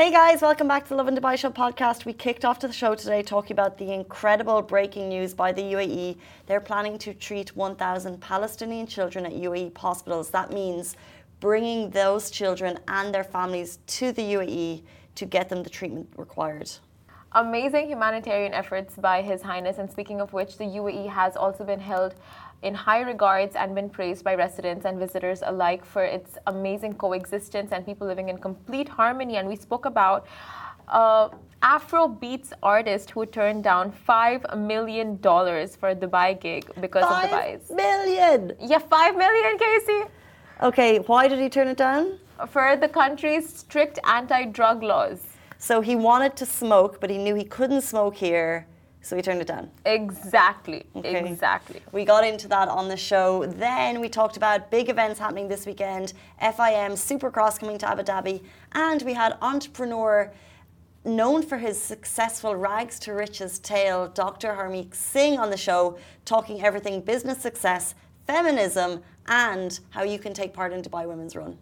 Hey guys, welcome back to the Lovin Dubai Show podcast. We kicked off to the show today talking about the incredible breaking news by the UAE. They're planning to treat 1,000 Palestinian children at UAE hospitals. That means bringing those children and their families to the UAE to get them the treatment required. Amazing humanitarian efforts by His Highness. And speaking of which, the UAE has also been held in high regards and been praised by residents and visitors alike for its amazing coexistence and people living in complete harmony. And we spoke about uh, Afro beats artist who turned down five million dollars for a Dubai gig because Five of Dubai's. million! Yeah, five million, Casey, Okay, why did he turn it down? for the country's strict anti-drug laws. So he wanted to smoke, but he knew he couldn't smoke here, so we turned it down. Exactly, Okay. exactly. We got into that on the show. Then we talked about big events happening this weekend FIM, Supercross coming to Abu Dhabi, and we had entrepreneur known for his successful rags to riches tale, Dr. Harmeek Singh, on the show, talking everything business success, feminism, and how you can take part in Dubai Women's Run.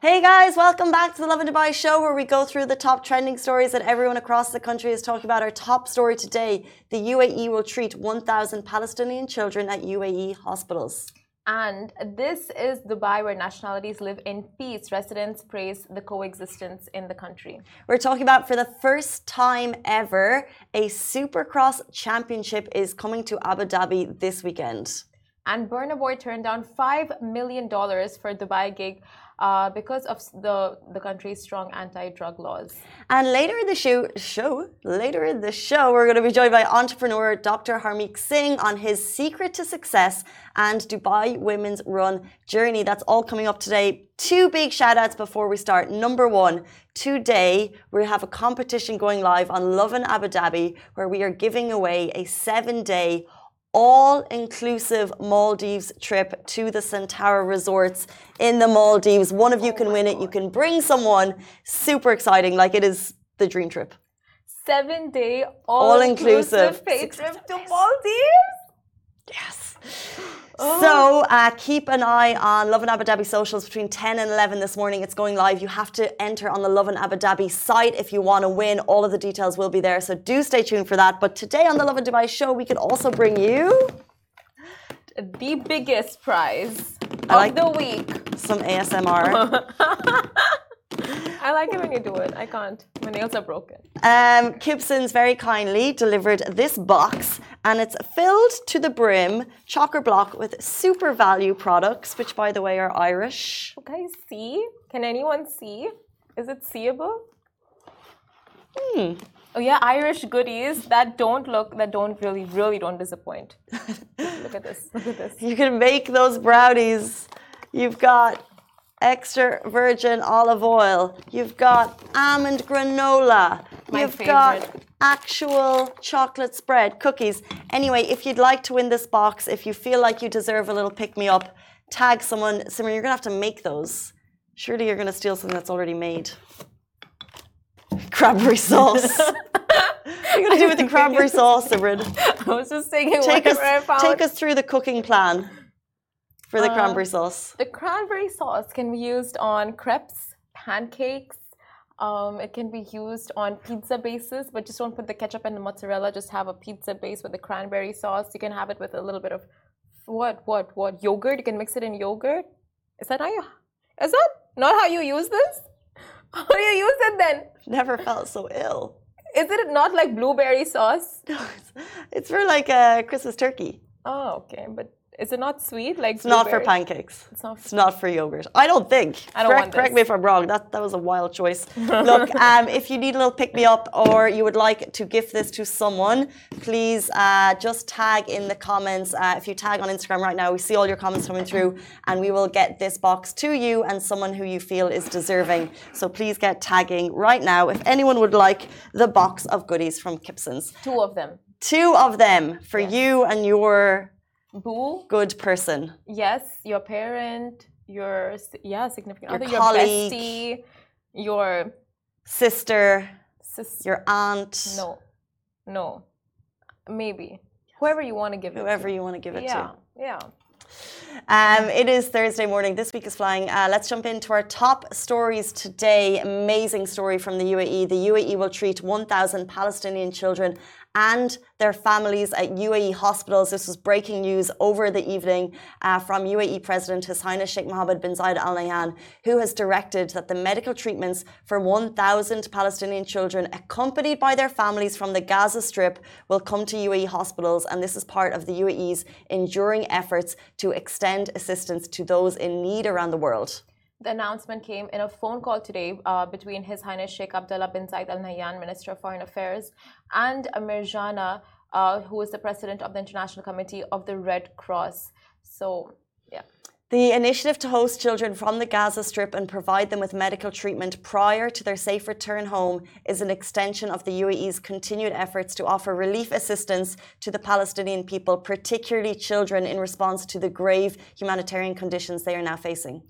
Hey guys, welcome back to the Lovin Dubai show where we go through the top trending stories that everyone across the country is talking about. Our top story today the UAE will treat 1,000 Palestinian children at UAE hospitals. And this is Dubai where nationalities live in peace. Residents praise the coexistence in the country. We're talking about for the first time ever, a Supercross championship is coming to Abu Dhabi this weekend. And Burna Boy turned down $5 million for Dubai gig uh, because of the, the country's strong anti-drug laws. And later in the show, show, later in the show, we're going to be joined by entrepreneur Dr. Harmeek Singh on his secret to success and Dubai Women's Run journey. That's all coming up today. Two big shout outs before we start. Number one, today we have a competition going live on Lovin Abu Dhabi where we are giving away a seven day all inclusive Maldives trip to the Centara resorts in the Maldives. One of you can win it. You can bring someone. Super exciting. Like it is the dream trip. Seven day All-inclusive. all-inclusive paid trip to Maldives. Yes. So uh, keep an eye on Lovin Abu Dhabi socials between 10 and 11 this morning. It's going live. You have to enter on the Lovin Abu Dhabi site if you want to win. All of the details will be there. So do stay tuned for that. But today on the Lovin Dubai show, we could also bring you The biggest prize I of like- the week. some ASMR. I like it when you do it. I can't. My nails are broken. Um, Kibson's very kindly delivered this box, and it's filled to the brim, chocker block with SuperValu products, which, by the way, are Irish. Can you see? Can anyone see? Is it seeable? Hmm. Oh yeah, Irish goodies that don't look, that don't really, really don't disappoint. look at this. Look at this. You can make those brownies. You've got extra virgin olive oil. You've got almond granola. My You've favorite. got actual chocolate spread cookies. Anyway, if you'd like to win this box, if you feel like you deserve a little pick me up, tag someone. Simran, you're gonna have to make those. Surely you're gonna steal something that's already made. Cranberry sauce. what are you gonna do with the cranberry sauce, Simran? I was just thinking Take us, whatever I found. take us through the cooking plan for the Uh, cranberry sauce. The cranberry sauce can be used on crepes, pancakes. Um, it can be used on pizza bases, but just don't put the ketchup and the mozzarella. Just have a pizza base with the cranberry sauce. You can have it with a little bit of what, what, what? Yogurt. You can mix it in yogurt. Is that how you? Is that not how you use this? How do you use it then? Never felt so ill. Is it not like blueberry sauce? No, it's, it's for like a Christmas turkey. Oh, okay. But is it not sweet? Like It's not for pancakes. It's not. It's not for yogurt. I don't think. I don't correct, want correct me if I'm wrong. That that was a wild choice. Look, um, if you need a little pick me up or you would like to gift this to someone, please uh, just tag in the comments. Uh, if you tag on Instagram right now, we see all your comments coming through, and we will get this box to you and someone who you feel is deserving. So please get tagging right now if anyone would like the box of goodies from Kibson's. Two of them. Two of them for you and your Boo. good person. Yes, your parent, your yeah significant Your other, your colleague. bestie, your Sister, sis. your aunt, no, no, maybe whoever you want to give it. whoever you want to give it yeah, to. yeah. Um, it is Thursday morning. This week is flying. Uh, let's jump into our top stories today. Amazing story from the UAE. The UAE will treat 1,000 Palestinian children and their families at UAE hospitals. This was breaking news over the evening uh, from UAE President His Highness Sheikh Mohammed bin Zayed Al Nahyan, who has directed that the medical treatments for 1,000 Palestinian children accompanied by their families from the Gaza Strip will come to UAE hospitals. And this is part of the UAE's enduring efforts to extend assistance to those in need around the world. The announcement came in a phone call today uh, between His Highness Sheikh Abdullah bin Zayed Al Nahyan, Minister of Foreign Affairs, and Mirjana, uh, who is the president of the International Committee of the Red Cross. So, yeah. The initiative to host children from the Gaza Strip and provide them with medical treatment prior to their safe return home is an extension of the UAE's continued efforts to offer relief assistance to the Palestinian people, particularly children, in response to the grave humanitarian conditions they are now facing.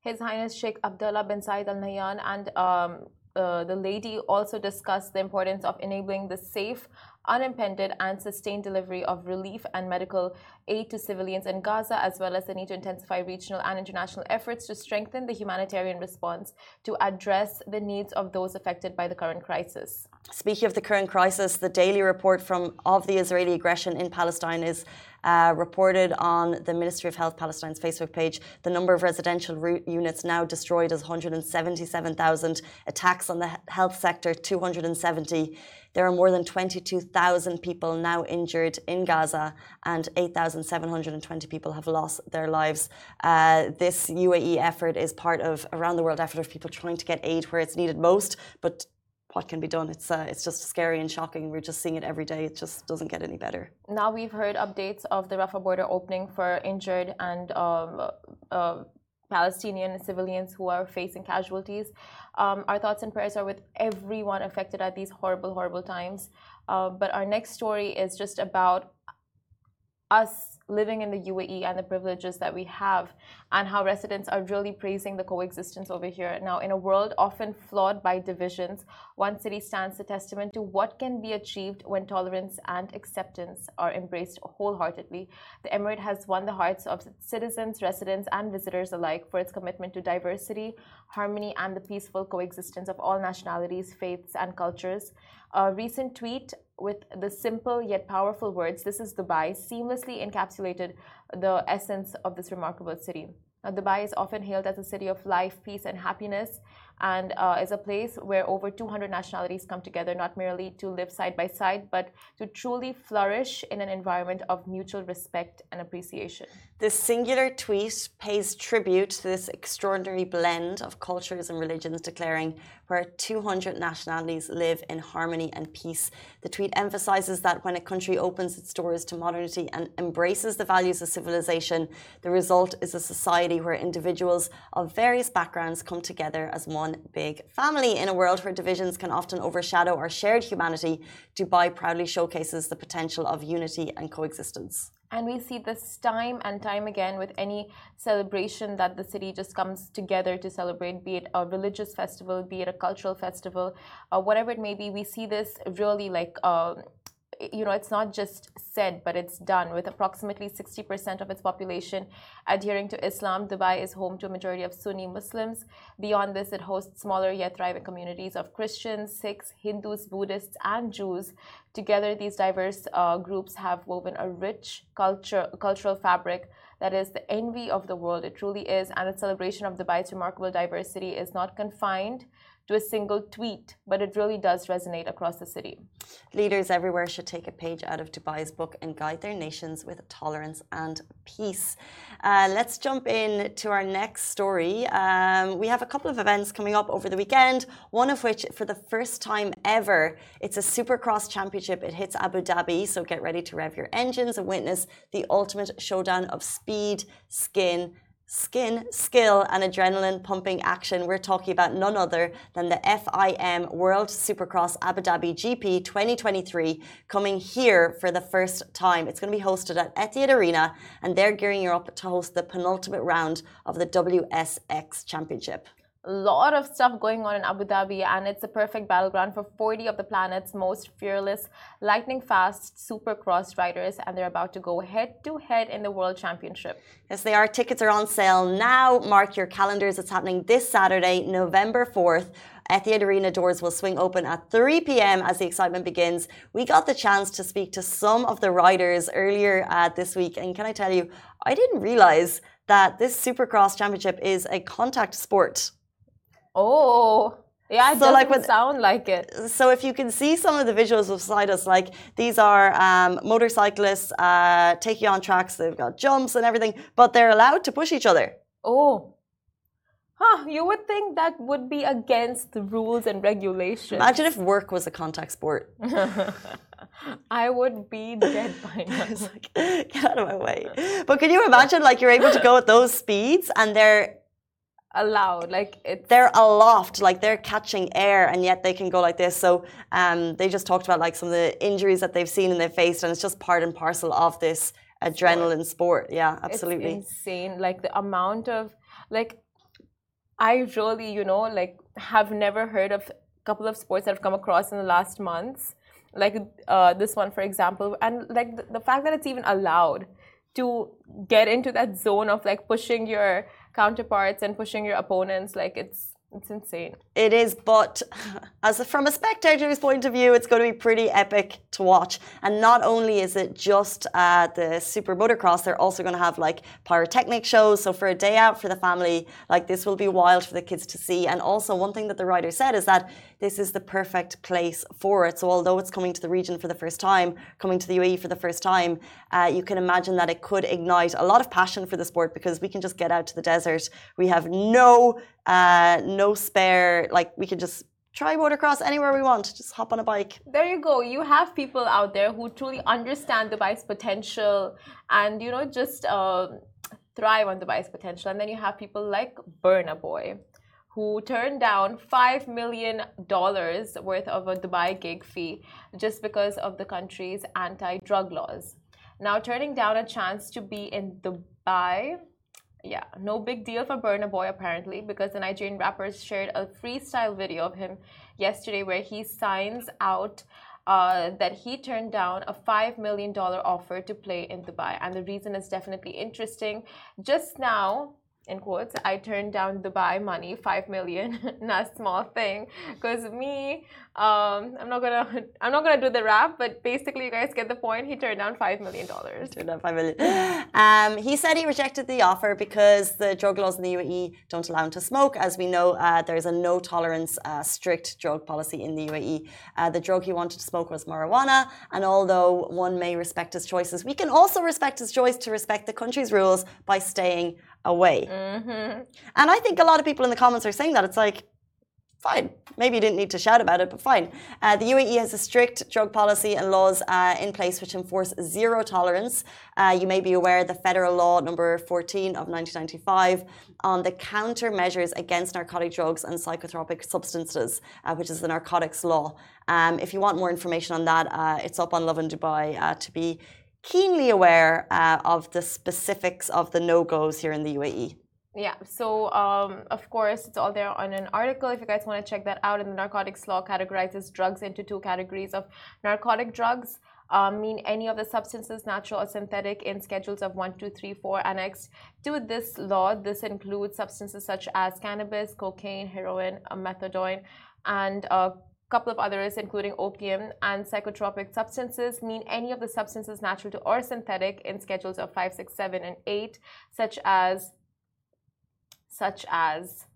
His Highness Sheikh Abdullah bin Zayed Al Nahyan and um, uh, the lady also discussed the importance of enabling the safe, unimpeded, and sustained delivery of relief and medical aid to civilians in Gaza, as well as the need to intensify regional and international efforts to strengthen the humanitarian response to address the needs of those affected by the current crisis. Speaking of the current crisis, the daily report from of the Israeli aggression in Palestine is uh, reported on the Ministry of Health Palestine's Facebook page. The number of residential units now destroyed is 177,000. Attacks on the health sector, 270. There are more than 22,000 people now injured in Gaza, and 8,720 people have lost their lives. Uh, this UAE effort is part of around the world effort of people trying to get aid where it's needed most, but what can be done. It's uh, it's just scary and shocking. We're just seeing it every day. It just doesn't get any better. Now we've heard updates of the Rafah border opening for injured and um, uh, Palestinian civilians who are facing casualties. Um, our thoughts and prayers are with everyone affected at these horrible, horrible times. Uh, but our next story is just about us living in the UAE and the privileges that we have, and how residents are really praising the coexistence over here. Now, in a world often flawed by divisions, one city stands a testament to what can be achieved when tolerance and acceptance are embraced wholeheartedly. The Emirate has won the hearts of citizens, residents, and visitors alike for its commitment to diversity, harmony, and the peaceful coexistence of all nationalities, faiths, and cultures. A recent tweet with the simple yet powerful words, This is Dubai, seamlessly encapsulated the essence of this remarkable city. Now, Dubai is often hailed as a city of life, peace, and happiness and uh, is a place where over 200 nationalities come together not merely to live side by side, but to truly flourish in an environment of mutual respect and appreciation. This singular tweet pays tribute to this extraordinary blend of cultures and religions, declaring where 200 nationalities live in harmony and peace. The tweet emphasizes that when a country opens its doors to modernity and embraces the values of civilization, the result is a society where individuals of various backgrounds come together as one one big family. In a world where divisions can often overshadow our shared humanity, Dubai proudly showcases the potential of unity and coexistence. And we see this time and time again with any celebration that the city just comes together to celebrate, be it a religious festival, be it a cultural festival, uh, whatever it may be. We see this really like. Uh, you know, it's not just said, but it's done. With approximately 60% of its population adhering to Islam, Dubai is home to a majority of Sunni Muslims. Beyond this, it hosts smaller yet thriving communities of Christians, Sikhs, Hindus, Buddhists, and Jews. Together, these diverse uh, groups have woven a rich culture, cultural fabric that is the envy of the world. It truly is. And the celebration of Dubai's remarkable diversity is not confined to a single tweet, but it really does resonate across the city. Leaders everywhere should take a page out of Dubai's book and guide their nations with tolerance and peace. Uh, let's jump in to our next story. Um, we have a couple of events coming up over the weekend, one of which, for the first time ever, it's a Supercross Championship. It hits Abu Dhabi, so get ready to rev your engines and witness the ultimate showdown of speed, skin, skin, skill, and adrenaline pumping action, we're talking about none other than the FIM World Supercross Abu Dhabi GP 2023 coming here for the first time. It's going to be hosted at Etihad Arena, and they're gearing you up to host the penultimate round of the WSX Championship. A lot of stuff going on in Abu Dhabi, and it's a perfect battleground for 40 of the planet's most fearless, lightning fast supercross riders, and they're about to go head to head in the World Championship. Yes, they are. Tickets are on sale now. Mark your calendars. It's happening this Saturday, November 4th. Etihad Arena doors will swing open at 3 p.m. as the excitement begins. We got the chance to speak to some of the riders earlier uh, this week, and can I tell you, I didn't realize that this Supercross Championship is a contact sport. Oh. Yeah, it so doesn't like when, sound like it. So if you can see some of the visuals beside us, like these are um, motorcyclists uh, taking on tracks. They've got jumps and everything, but they're allowed to push each other. Oh, huh? You would think that would be against the rules and regulations. Imagine if work was a contact sport. I would be dead by now. like, get out of my way. But can you imagine, like, you're able to go at those speeds and they're allowed like it's they're aloft like they're catching air and yet they can go like this. So um, they just talked about like some of the injuries that they've seen and they've faced and it's just part and parcel of this adrenaline sport, yeah absolutely. it's insane like the amount of like i really you know like have never heard of a couple of sports that have come across in the last months. Like uh, this one for example and like the, the fact that it's even allowed to get into that zone of like pushing your counterparts and pushing your opponents. Like it's it's insane. It is, but as a, from a spectator's point of view, it's going to be pretty epic to watch. And not only is it just uh, the super motocross, they're also going to have like pyrotechnic shows. So for a day out for the family, like this will be wild for the kids to see. And also, one thing that the rider said is that this is the perfect place for it. So although it's coming to the region for the first time, coming to the UAE for the first time, uh, you can imagine that it could ignite a lot of passion for the sport because we can just get out to the desert. We have no uh, no spare. Like we could just try motocross anywhere we want. Just hop on a bike. There you go. You have people out there who truly understand the bike's potential, and you know just uh, thrive on the bike's potential. And then you have people like Burna Boy, who turned down five million dollars worth of a Dubai gig fee just because of the country's anti-drug laws. Now turning down a chance to be in Dubai yeah, no big deal for Burna Boy apparently, because the Nigerian rapper shared a freestyle video of him yesterday where he signs out uh, that he turned down a $5 million offer to play in Dubai. And the reason is definitely interesting. Just now, in quotes, I turned down Dubai money, five million, not a small thing. Cause me, um, I'm not gonna, I'm not gonna do the rap, but basically, you guys get the point. He turned down five million dollars. Turned down five million. Um, he said he rejected the offer because the drug laws in the UAE don't allow him to smoke. As we know, uh, there's a no tolerance, uh, strict drug policy in the UAE. Uh, the drug he wanted to smoke was marijuana, and although one may respect his choices, we can also respect his choice to respect the country's rules by staying away. Mm-hmm. And I think a lot of people in the comments are saying that. It's like, fine. Maybe you didn't need to shout about it, but fine. Uh, the UAE has a strict drug policy and laws uh, in place which enforce zero tolerance. Uh, you may be aware the federal law number 14 of 1995 on the countermeasures against narcotic drugs and psychotropic substances, uh, which is the narcotics law. Um, if you want more information on that, uh, it's up on Lovin Dubai uh, to be keenly aware uh, of the specifics of the no goes here in the UAE. Yeah, so um, of course, it's all there on an article. If you guys want to check that out, and the narcotics law categorizes drugs into two categories of narcotic drugs. Um, mean any of the substances, natural or synthetic, in schedules of 1, 2, 3, 4 annexed to this law. This includes substances such as cannabis, cocaine, heroin, methadone, and uh, couple of others, including opium and psychotropic substances, mean any of the substances natural to or synthetic in schedules of 5, 6, 7, and 8, such as such as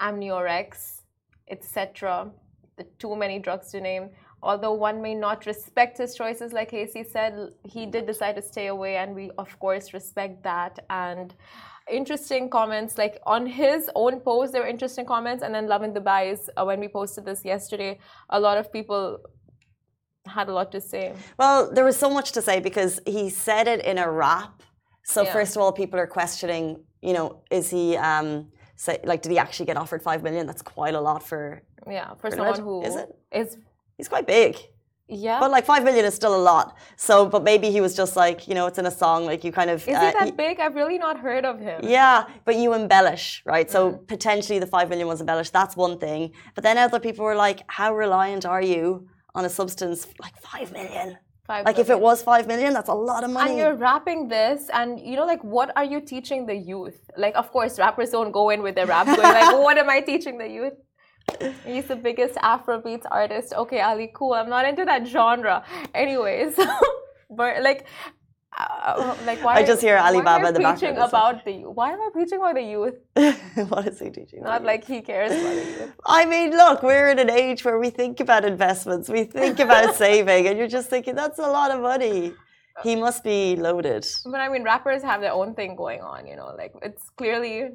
amniorex, etc. The too many drugs to name. Although one may not respect his choices, like Casey said, he did decide to stay away, and we of course respect that. And interesting comments like on his own post there were interesting comments. And then Lovin Dubai's uh, when we posted this yesterday a lot of people had a lot to say. Well there was so much to say because he said it in a rap. So yeah. first of all people are questioning you know is he um say like did he actually get offered 5 million? That's quite a lot for yeah for, for someone who is it? is he's quite big Yeah. But like five million is still a lot. So, but maybe he was just like, you know, it's in a song, like you kind of. Is uh, he that big? I've really not heard of him. yeah, but you embellish, right? So Mm. potentially the five million was embellished. That's one thing. But then other people were like, how reliant are you on a substance like five million? Five Like if it was five million, that's a lot of money. And you're rapping this, and you know, like, what are you teaching the youth? Like, of course, rappers don't go in with their rap going like, "What am I teaching the youth?" He's the biggest Afrobeats artist. Okay, Ali, cool. I'm not into that genre, anyways. but like, uh, like why? I just hear Alibaba in the preaching about the youth? Why am I preaching about the youth? what is he teaching? Not like he cares about the youth. I mean, look, we're in an age where we think about investments, we think about saving, and you're just thinking that's a lot of money. He must be loaded. But I mean, rappers have their own thing going on. You know, like it's clearly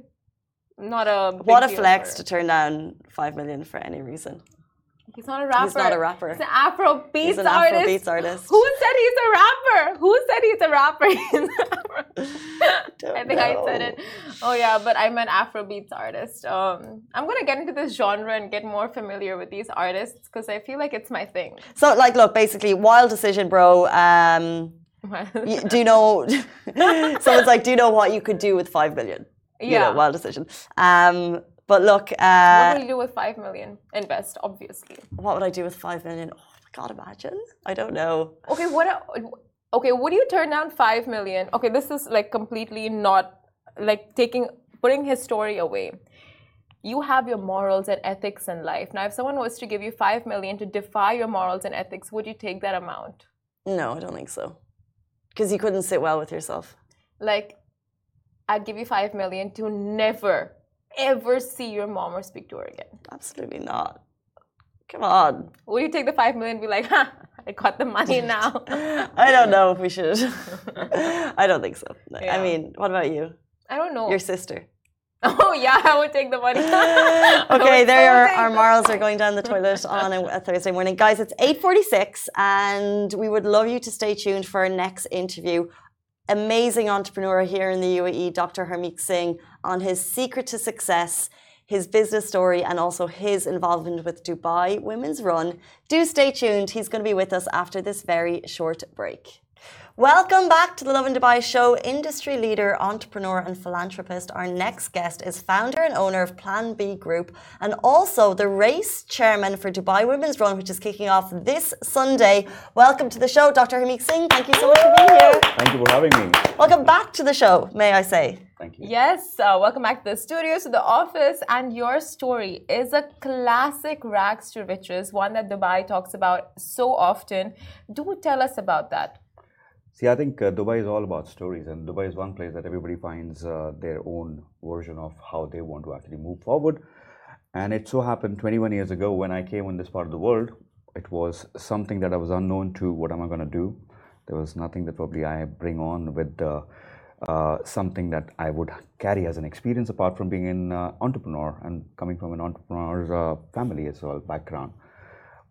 not a. What a flex to turn down five million for any reason. He's not a rapper. He's not a rapper. He's an Afro beats He's an artist. Afrobeats artist. Who said he's a rapper? Who said he's a rapper? He's a rapper. I think I said it. Oh yeah, but I'm an Afrobeats artist. Um, I'm gonna get into this genre and get more familiar with these artists because I feel like it's my thing. So, like, look, basically, wild decision, bro. Um, you, do you know? someone's like, do you know what you could do with five million? You yeah. know, wild decision. Um, but look, uh, what will you do with five million? Invest, obviously. what would I do with five million? Oh my god, imagine. I don't know. Okay, what? Okay, would you turn down five million? Okay, this is like completely not like taking putting his story away. You have your morals and ethics in life. Now, if someone was to give you five million to defy your morals and ethics, would you take that amount? No, I don't think so. Because you couldn't sit well with yourself. Like, I'd give you five million to never, ever see your mom or speak to her again. Absolutely not. Come on. Will you take the five million and be like, ha, I got the money now? I don't know if we should. I don't think so. I mean, what about you? I don't know. Your sister. Oh yeah, I would take the money. Okay, there so are our morals are going down the toilet on a, a Thursday morning. Guys, it's 8.46 and we would love you to stay tuned for our next interview. Amazing entrepreneur here in the UAE, Dr. Harmeek Singh, on his secret to success, his business story, and also his involvement with Dubai Women's Run. Do stay tuned. He's going to be with us after this very short break. Welcome back to the Lovin Dubai show. Industry leader, entrepreneur, and philanthropist. Our next guest is founder and owner of Plan B Group and also the race chairman for Dubai Women's Run, which is kicking off this Sunday. Welcome to the show, Dr. Harmeek Singh. Thank you so much for being here. Thank you for having me. Welcome back to the show, may I say. Thank you. Yes, uh, welcome back to the studios, to the office. And your story is a classic rags to riches, one that Dubai talks about so often. Do tell us about that. See, I think uh, Dubai is all about stories, and Dubai is one place that everybody finds uh, their own version of how they want to actually move forward. And it so happened 21 years ago when I came in this part of the world, it was something that I was unknown to. What am I going to do? There was nothing that probably I bring on with uh, uh, something that I would carry as an experience apart from being an uh, entrepreneur and coming from an entrepreneur's uh, family as well, background.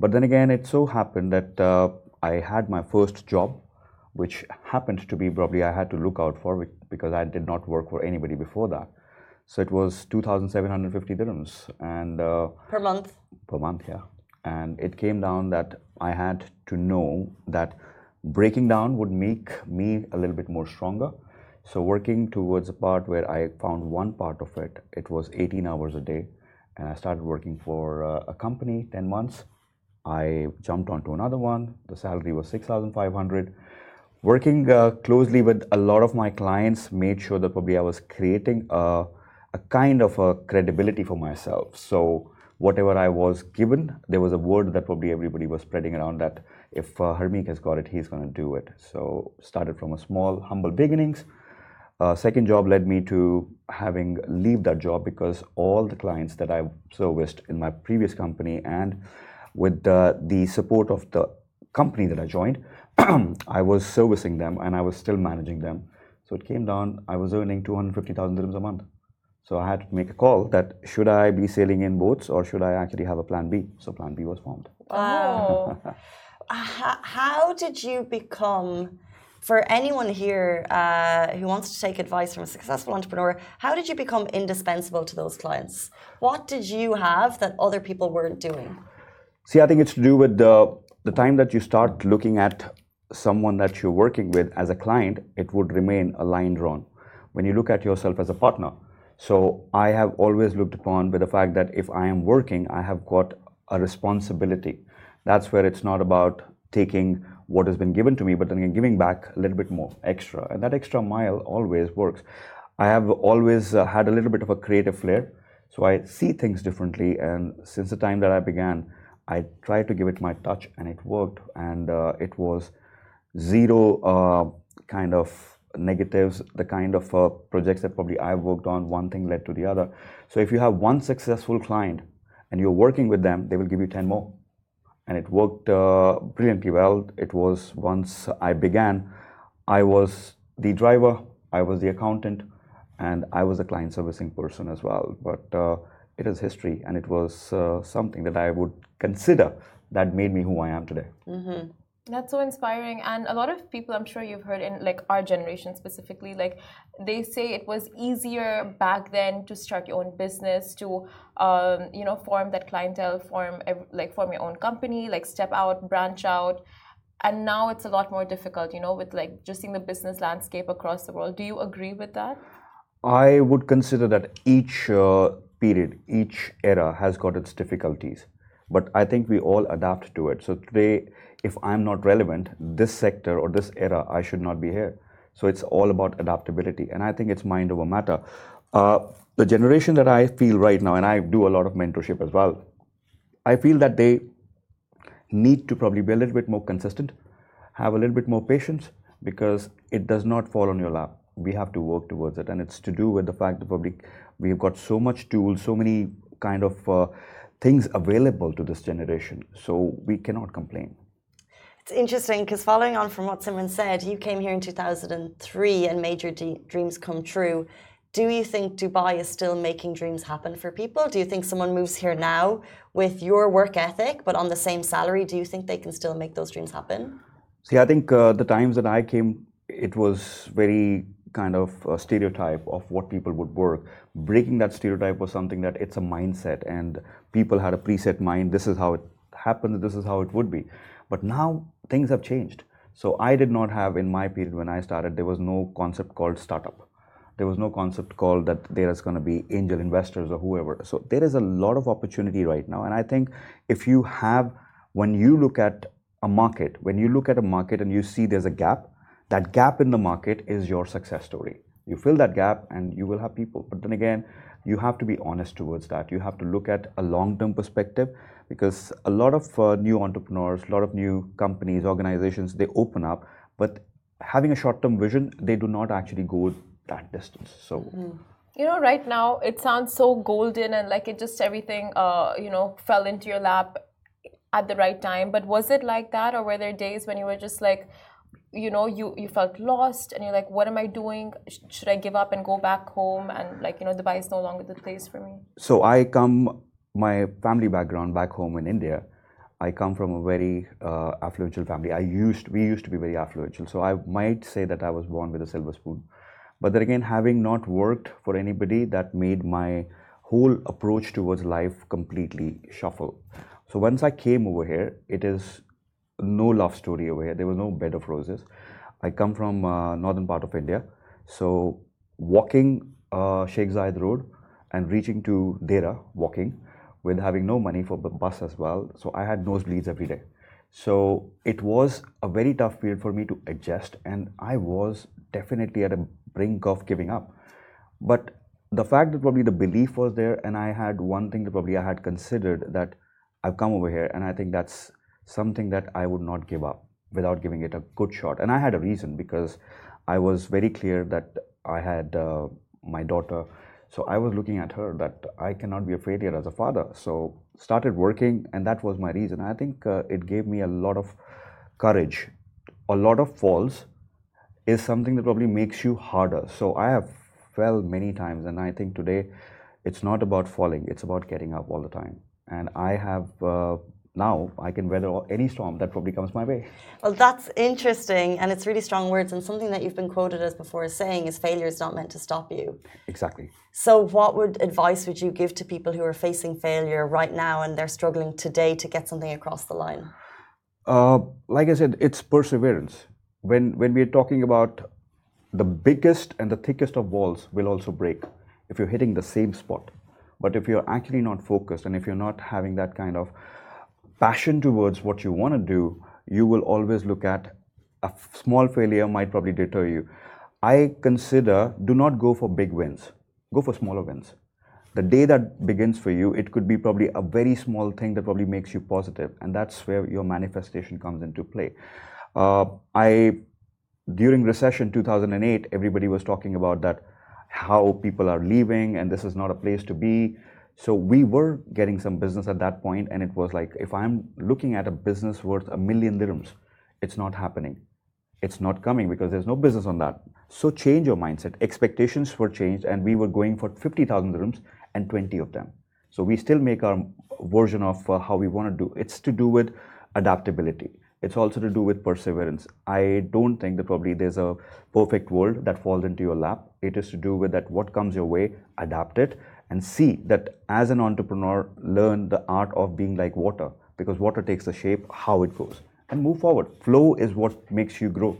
But then again, it so happened that I had my first job, which happened to be probably I had to look out for because I did not work for anybody before that. So it was 2,750 dirhams and uh, Per month. per month, yeah. And it came down that I had to know that breaking down would make me a little bit more stronger. So working towards a part where I found one part of it, it was 18 hours a day, and I started working for uh, a company 10 months. I jumped onto another one. The salary was 6,500. Working uh, closely with a lot of my clients made sure that probably I was creating a, a kind of a credibility for myself. So whatever I was given, there was a word that probably everybody was spreading around that if uh, Harmeek has got it, he's going to do it. So started from a small, humble beginnings. Uh, second job led me to having leave that job because all the clients that I serviced in my previous company and with the, the support of the company that I joined, I was servicing them and I was still managing them. So it came down, I was earning 250,000 dirhams a month. So I had to make a call that should I be sailing in boats or should I actually have a plan B? So plan B was formed. Oh. H- how did you become, for anyone here uh, who wants to take advice from a successful entrepreneur, how did you become indispensable to those clients? What did you have that other people weren't doing? See, I think it's to do with the the time that you start looking at someone that you're working with as a client, it would remain a line drawn. When you look at yourself as a partner, so I have always looked upon with the fact that if I am working, I have got a responsibility. That's where it's not about taking what has been given to me, but then giving back a little bit more extra. And that extra mile always works. I have always uh, had a little bit of a creative flair, so I see things differently. And since the time that I began, I tried to give it my touch, and it worked. And uh, it was zero uh, kind of negatives. The kind of uh, projects that probably I've worked on, one thing led to the other. So if you have one successful client and you're working with them, they will give you 10 more and it worked uh, brilliantly well. It was once I began, I was the driver, I was the accountant, and I was a client servicing person as well. But uh, it is history, and it was uh, something that I would consider that made me who I am today. Mm-hmm. That's so inspiring. And a lot of people, I'm sure you've heard in like our generation specifically, like they say it was easier back then to start your own business, to, um, you know, form that clientele, form like form your own company, like step out, branch out. And now it's a lot more difficult, you know, with like just seeing the business landscape across the world. Do you agree with that? I would consider that each uh, period, each era has got its difficulties. But I think we all adapt to it. So today, if I'm not relevant, this sector or this era, I should not be here. So it's all about adaptability. And I think it's mind over matter. Uh, the generation that I feel right now, and I do a lot of mentorship as well, I feel that they need to probably be a little bit more consistent, have a little bit more patience, because it does not fall on your lap. We have to work towards it. And it's to do with the fact that probably we've got so much tools, so many kind of uh, things available to this generation. So we cannot complain. It's interesting because following on from what Simran said, you came here in 2003 and made your dreams come true. Do you think Dubai is still making dreams happen for people? Do you think someone moves here now with your work ethic but on the same salary? Do you think they can still make those dreams happen? See, I think uh, the times that I came, it was very kind of stereotype of what people would work. Breaking that stereotype was something that it's a mindset, and people had a preset mind. This is how it happens. This is how it would be. But now things have changed. So I did not have in my period when I started, there was no concept called startup. There was no concept called that there is going to be angel investors or whoever. So there is a lot of opportunity right now. And I think if you have, when you look at a market, when you look at a market and you see there's a gap, that gap in the market is your success story. You fill that gap and you will have people. But then again, you have to be honest towards that. You have to look at a long term perspective because a lot of uh, new entrepreneurs, a lot of new companies, organizations, they open up, but having a short term vision, they do not actually go that distance. So. Mm. You know, right now it sounds so golden and like it just everything, uh, you know, fell into your lap at the right time. But was it like that, or were there days when you were just like, you know you you felt lost and you're like what am i doing? Should i give up and go back home? And like you know dubai is no longer the place for me. So i come my family background back home in india i come from a very uh, family. I used we used to be very affluential. So i might say that i was born with a silver spoon. But then again having not worked for anybody that made my whole approach towards life completely shuffle. So once i came over here it is no love story over here. There was no bed of roses. I come from uh, northern part of India, so walking uh, Sheikh Zayed Road and reaching to Deira, walking with having no money for the bus as well. So I had nosebleeds every day. So it was a very tough period for me to adjust, and I was definitely at a brink of giving up. But the fact that probably the belief was there, and I had one thing that probably I had considered that I've come over here, and I think that's something that I would not give up without giving it a good shot. And I had a reason because I was very clear that I had uh, my daughter. So I was looking at her that I cannot be a failure as a father. So started working, and that was my reason. I think uh, it gave me a lot of courage. A lot of falls is something that probably makes you harder. So I have fell many times, and I think today it's not about falling; it's about getting up all the time. And I have uh, now I can weather any storm that probably comes my way. Well, that's interesting, and it's really strong words. And something that you've been quoted as before saying is failure is not meant to stop you. Exactly. So, what would advice would you give to people who are facing failure right now and they're struggling today to get something across the line? Uh, like I said, it's perseverance. When when we're talking about the biggest and the thickest of walls will also break if you're hitting the same spot. But if you're actually not focused and if you're not having that kind of passion towards what you want to do, you will always look at a small failure might probably deter you. I consider do not go for big wins, go for smaller wins. The day that begins for you, it could be probably a very small thing that probably makes you positive, and that's where your manifestation comes into play. Uh, I during recession 2008, everybody was talking about that how people are leaving and this is not a place to be. So we were getting some business at that point, and it was like if I'm looking at a business worth a million dirhams, it's not happening. It's not coming because there's no business on that. So change your mindset. Expectations were changed, and we were going for 50,000 dirhams and 20 of them. So we still make our version of uh, how we want to do. It's to do with adaptability. It's also to do with perseverance. I don't think that probably there's a perfect world that falls into your lap. It is to do with that what comes your way, adapt it, and see that as an entrepreneur, learn the art of being like water because water takes the shape how it goes and move forward. Flow is what makes you grow.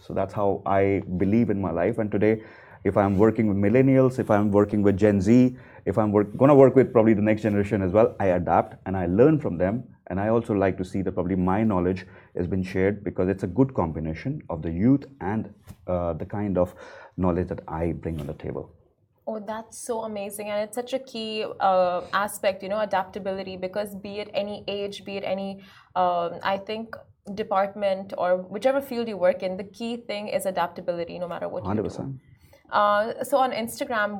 So that's how I believe in my life. And today, if I'm working with millennials, if I'm working with Gen Z, if I'm work, to work with probably the next generation as well, I adapt and I learn from them. And I also like to see that probably my knowledge has been shared because it's a good combination of the youth and uh, the kind of knowledge that I bring on the table. Oh, that's so amazing. And it's such a key uh, aspect, you know, adaptability, because be it any age, be it any, um, I think, department or whichever field you work in, the key thing is adaptability, no matter what 100%. you do. Uh, so on Instagram,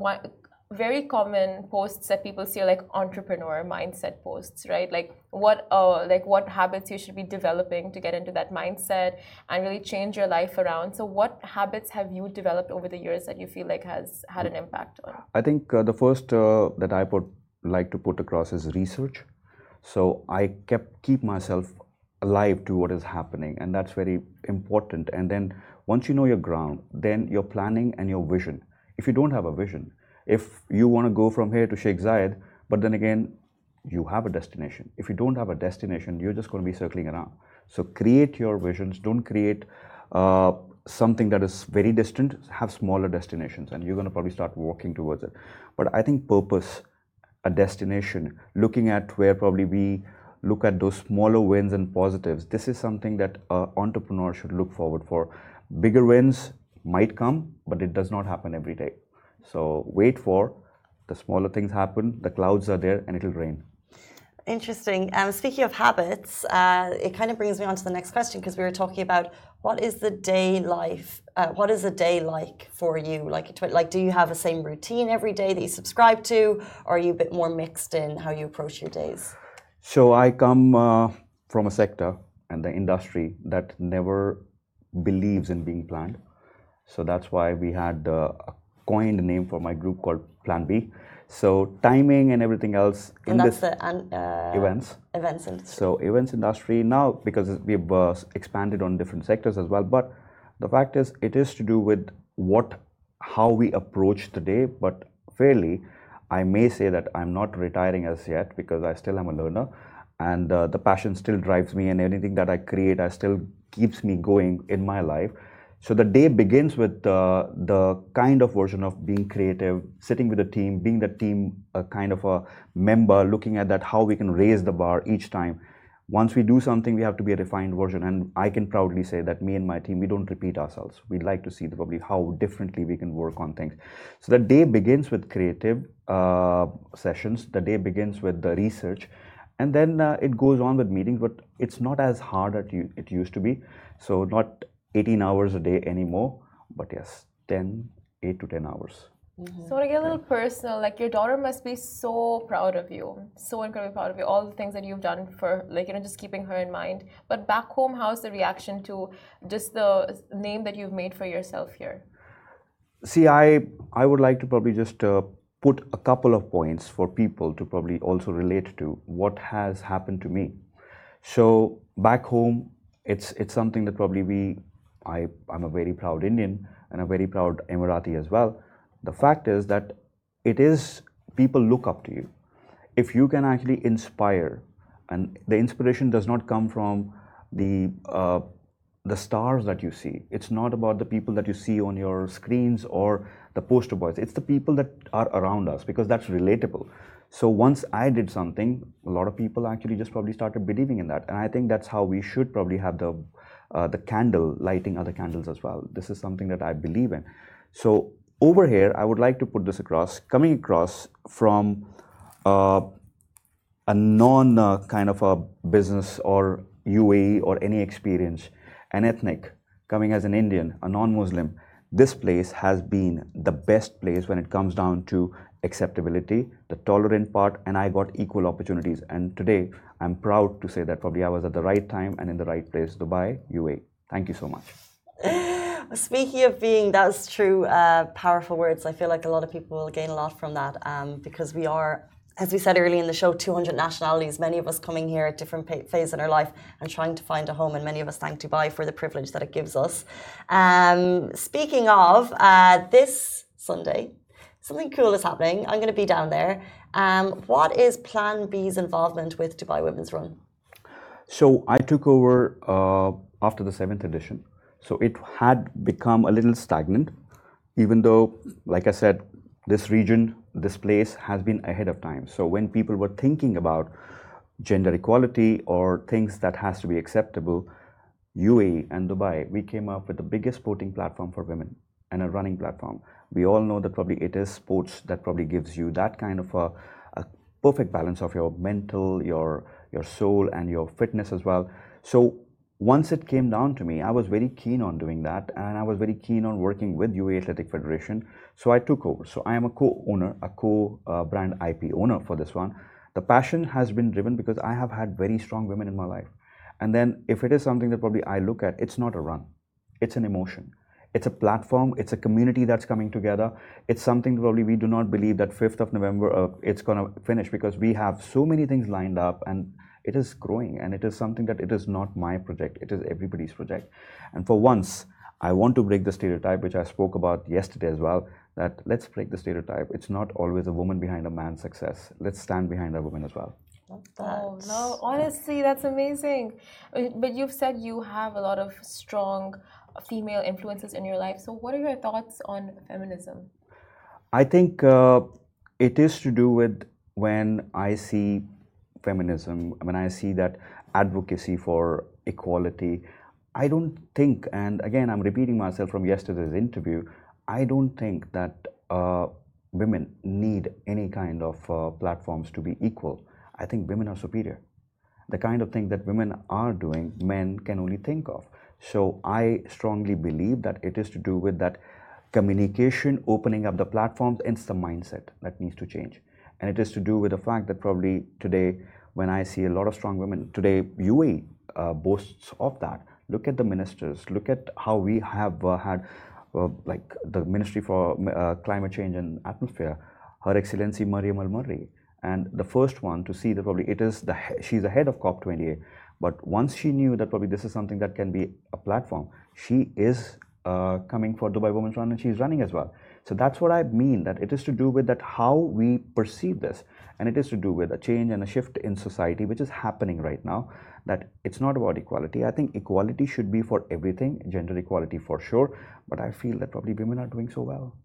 very common posts that people see are like entrepreneur mindset posts right? Like what uh, like what habits you should be developing to get into that mindset and really change your life around. So what habits have you developed over the years that you feel like has had an impact on? I think uh, the first uh, that i would like to put across is research. So i kept keep myself alive to what is happening and that's very important. And then once you know your ground then your planning and your vision. If you don't have a vision if you want to go from here to Sheikh Zayed, but then again, you have a destination. If you don't have a destination, you're just going to be circling around. So create your visions. Don't create uh, something that is very distant. Have smaller destinations, and you're going to probably start walking towards it. But I think purpose, a destination, looking at where probably we look at those smaller wins and positives. This is something that an entrepreneur should look forward for. Bigger wins might come, but it does not happen every day. So wait for the smaller things happen, the clouds are there, and it'll rain. Interesting. Um, speaking of habits, uh, it kind of brings me on to the next question because we were talking about what is the day life, uh, what is a day like for you? Like, like, do you have the same routine every day that you subscribe to, or are you a bit more mixed in how you approach your days? So I come uh, from a sector and the industry that never believes in being planned. So that's why we had uh, a coined a name for my group called Plan B. So timing and everything else in this the, uh, events. Events industry. So events industry now because we've uh, expanded on different sectors as well. But the fact is, it is to do with what how we approach the day. But fairly, I may say that I'm not retiring as yet because I still am a learner, and uh, the passion still drives me, and anything that I create, I still keeps me going in my life. So the day begins with uh, the kind of version of being creative, sitting with the team, being the team a kind of a member, looking at that how we can raise the bar each time. Once we do something, we have to be a refined version, and I can proudly say that me and my team we don't repeat ourselves. We like to see the, probably how differently we can work on things. So the day begins with creative uh, sessions. The day begins with the research, and then uh, it goes on with meetings. But it's not as hard as it used to be. So not 18 hours a day anymore, but yes, 10, 8 to 10 hours. Mm-hmm. So to get a little personal, like your daughter must be so proud of you, so incredibly proud of you, all the things that you've done for, like you know, just keeping her in mind. But back home, how's the reaction to just the name that you've made for yourself here? See, I I would like to probably just uh, put a couple of points for people to probably also relate to what has happened to me. So back home, it's it's something that probably we I, I'm a very proud Indian and a very proud Emirati as well. The fact is that it is people look up to you. If you can actually inspire, and the inspiration does not come from the uh, the stars that you see. It's not about the people that you see on your screens or the poster boys. It's the people that are around us because that's relatable. So once I did something, a lot of people actually just probably started believing in that, and I think that's how we should probably have the uh, the candle lighting other candles as well. This is something that I believe in. So over here, I would like to put this across, coming across from uh, a non uh, kind of a business or UAE or any experience, an ethnic coming as an Indian, a non Muslim, this place has been the best place when it comes down to acceptability, the tolerant part, and I got equal opportunities. And today, I'm proud to say that probably I was at the right time and in the right place, Dubai, UAE. Thank you so much. Speaking of being, that's true, uh, powerful words. I feel like a lot of people will gain a lot from that um, because we are, as we said early in the show, 200 nationalities, many of us coming here at different phases in our life and trying to find a home. And many of us thank Dubai for the privilege that it gives us. Um, speaking of, uh, this Sunday, something cool is happening. I'm going to be down there. Um, what is Plan B's involvement with Dubai Women's Run? So I took over uh, after the seventh edition. So it had become a little stagnant, even though, like I said, this region, this place has been ahead of time. So when people were thinking about gender equality or things that has to be acceptable, UAE and Dubai, we came up with the biggest sporting platform for women and a running platform. We all know that probably it is sports that probably gives you that kind of a, a perfect balance of your mental, your your soul, and your fitness as well. So once it came down to me, I was very keen on doing that, and I was very keen on working with UAE Athletic Federation. So I took over. So I am a co-owner, a co-brand IP owner for this one. The passion has been driven because I have had very strong women in my life. And then if it is something that probably I look at, it's not a run, it's an emotion. It's a platform, it's a community that's coming together. It's something probably we do not believe that 5th of November uh, it's going to finish because we have so many things lined up and it is growing and it is something that it is not my project, it is everybody's project. And for once, I want to break the stereotype, which I spoke about yesterday as well, that let's break the stereotype. It's not always a woman behind a man's success. Let's stand behind a woman as well. Oh no! Honestly, that's amazing. Uh, but you've said you have a lot of strong female influences in your life. So, what are your thoughts on feminism? I think uh, it is to do with when I see feminism, when I see that advocacy for equality, I don't think, and again, I'm repeating myself from yesterday's interview, I don't think that uh, women need any kind of uh, platforms to be equal. I think women are superior. The kind of thing that women are doing, men can only think of. So I strongly believe that it is to do with that communication, opening up the platforms, and it's the mindset that needs to change. And it is to do with the fact that probably today, when I see a lot of strong women, today UAE uh, boasts of that. Look at the ministers. Look at how we have uh, had, uh, like the Ministry for uh, Climate Change and Atmosphere, Her Excellency Mariam Al and the first one to see that probably it is the she's the head of COP28. But once she knew that probably this is something that can be a platform, she is uh, coming for Dubai Women's Run and she's running as well. So that's what I mean that it is to do with that how we perceive this, and it is to do with a change and a shift in society which is happening right now. That it's not about equality. I think equality should be for everything, gender equality for sure. But I feel that probably women are doing so well.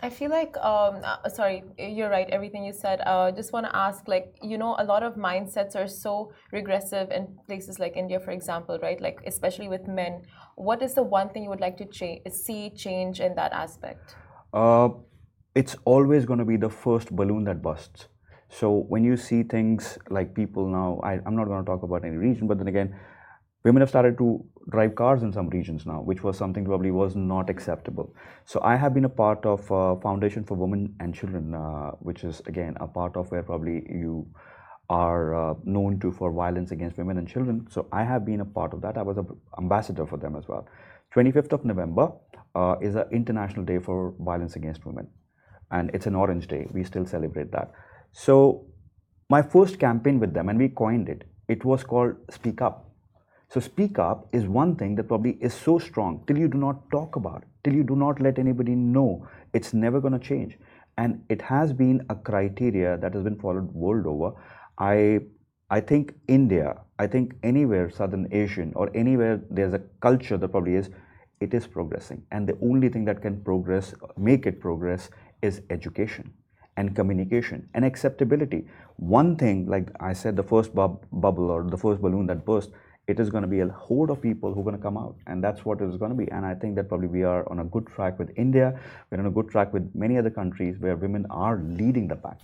I feel like, um, uh, sorry, you're right, everything you said. I uh, just want to ask, like, you know, a lot of mindsets are so regressive in places like India, for example, right? Like, especially with men. What is the one thing you would like to cha see change in that aspect? Uh, it's always going to be the first balloon that busts. So when you see things like people now, I, I'm not going to talk about any region, but then again, women have started to drive cars in some regions now, which was something probably was not acceptable. So I have been a part of uh, Foundation for Women and Children, uh, which is again a part of where probably you are uh, known to for violence against women and children. So I have been a part of that. I was an ambassador for them as well. 25th of November uh, is an international day for violence against women, and it's an orange day. We still celebrate that. So my first campaign with them, and we coined it. It was called Speak Up so speak up is one thing that probably is so strong till you do not talk about it, till you do not let anybody know, it's never going to change. And it has been a criteria that has been followed world over. I I think India, I think anywhere Southern Asian or anywhere there's a culture that probably is, it is progressing. And the only thing that can progress, make it progress, is education and communication and acceptability. One thing, like I said, the first bub- bubble or the first balloon that burst, it is going to be a horde of people who are going to come out, and that's what it is going to be. And I think that probably we are on a good track with India. We're on a good track with many other countries where women are leading the pack.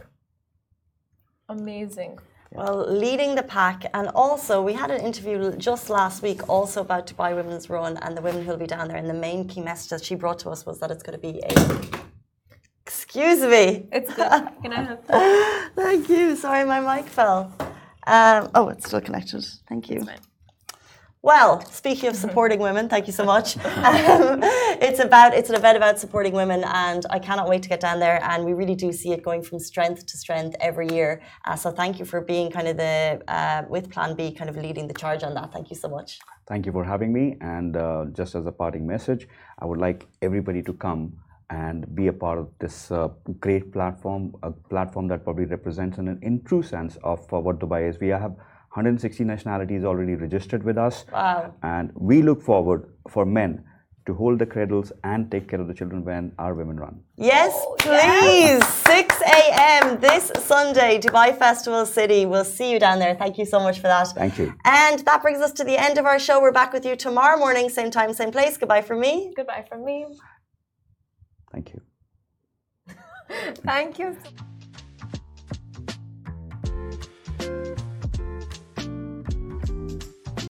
Amazing. Well, leading the pack, and also we had an interview just last week also about Dubai Women's Run and the women who'll be down there. And the main key message that she brought to us was that it's going to be a. Excuse me. It's good. Can I help? Thank you. Sorry, my mic fell. Um, oh, it's still connected. Thank you. Well, speaking of supporting women, thank you so much. Um, it's about it's an event about supporting women, and I cannot wait to get down there. And we really do see it going from strength to strength every year. Uh, so thank you for being kind of the uh, with Plan B, kind of leading the charge on that. Thank you so much. Thank you for having me. And uh, just as a parting message, I would like everybody to come and be a part of this uh, great platform, a platform that probably represents in, an in true sense of uh, what Dubai is. We have 160 nationalities already registered with us. Wow. And we look forward for men to hold the cradles and take care of the children when our women run. Yes, oh, please. 6 a.m. this Sunday, Dubai Festival City. We'll see you down there. Thank you so much for that. Thank you. And that brings us to the end of our show. We're back with you tomorrow morning, same time, same place. Goodbye from me. Goodbye from me. Thank you. Thank you.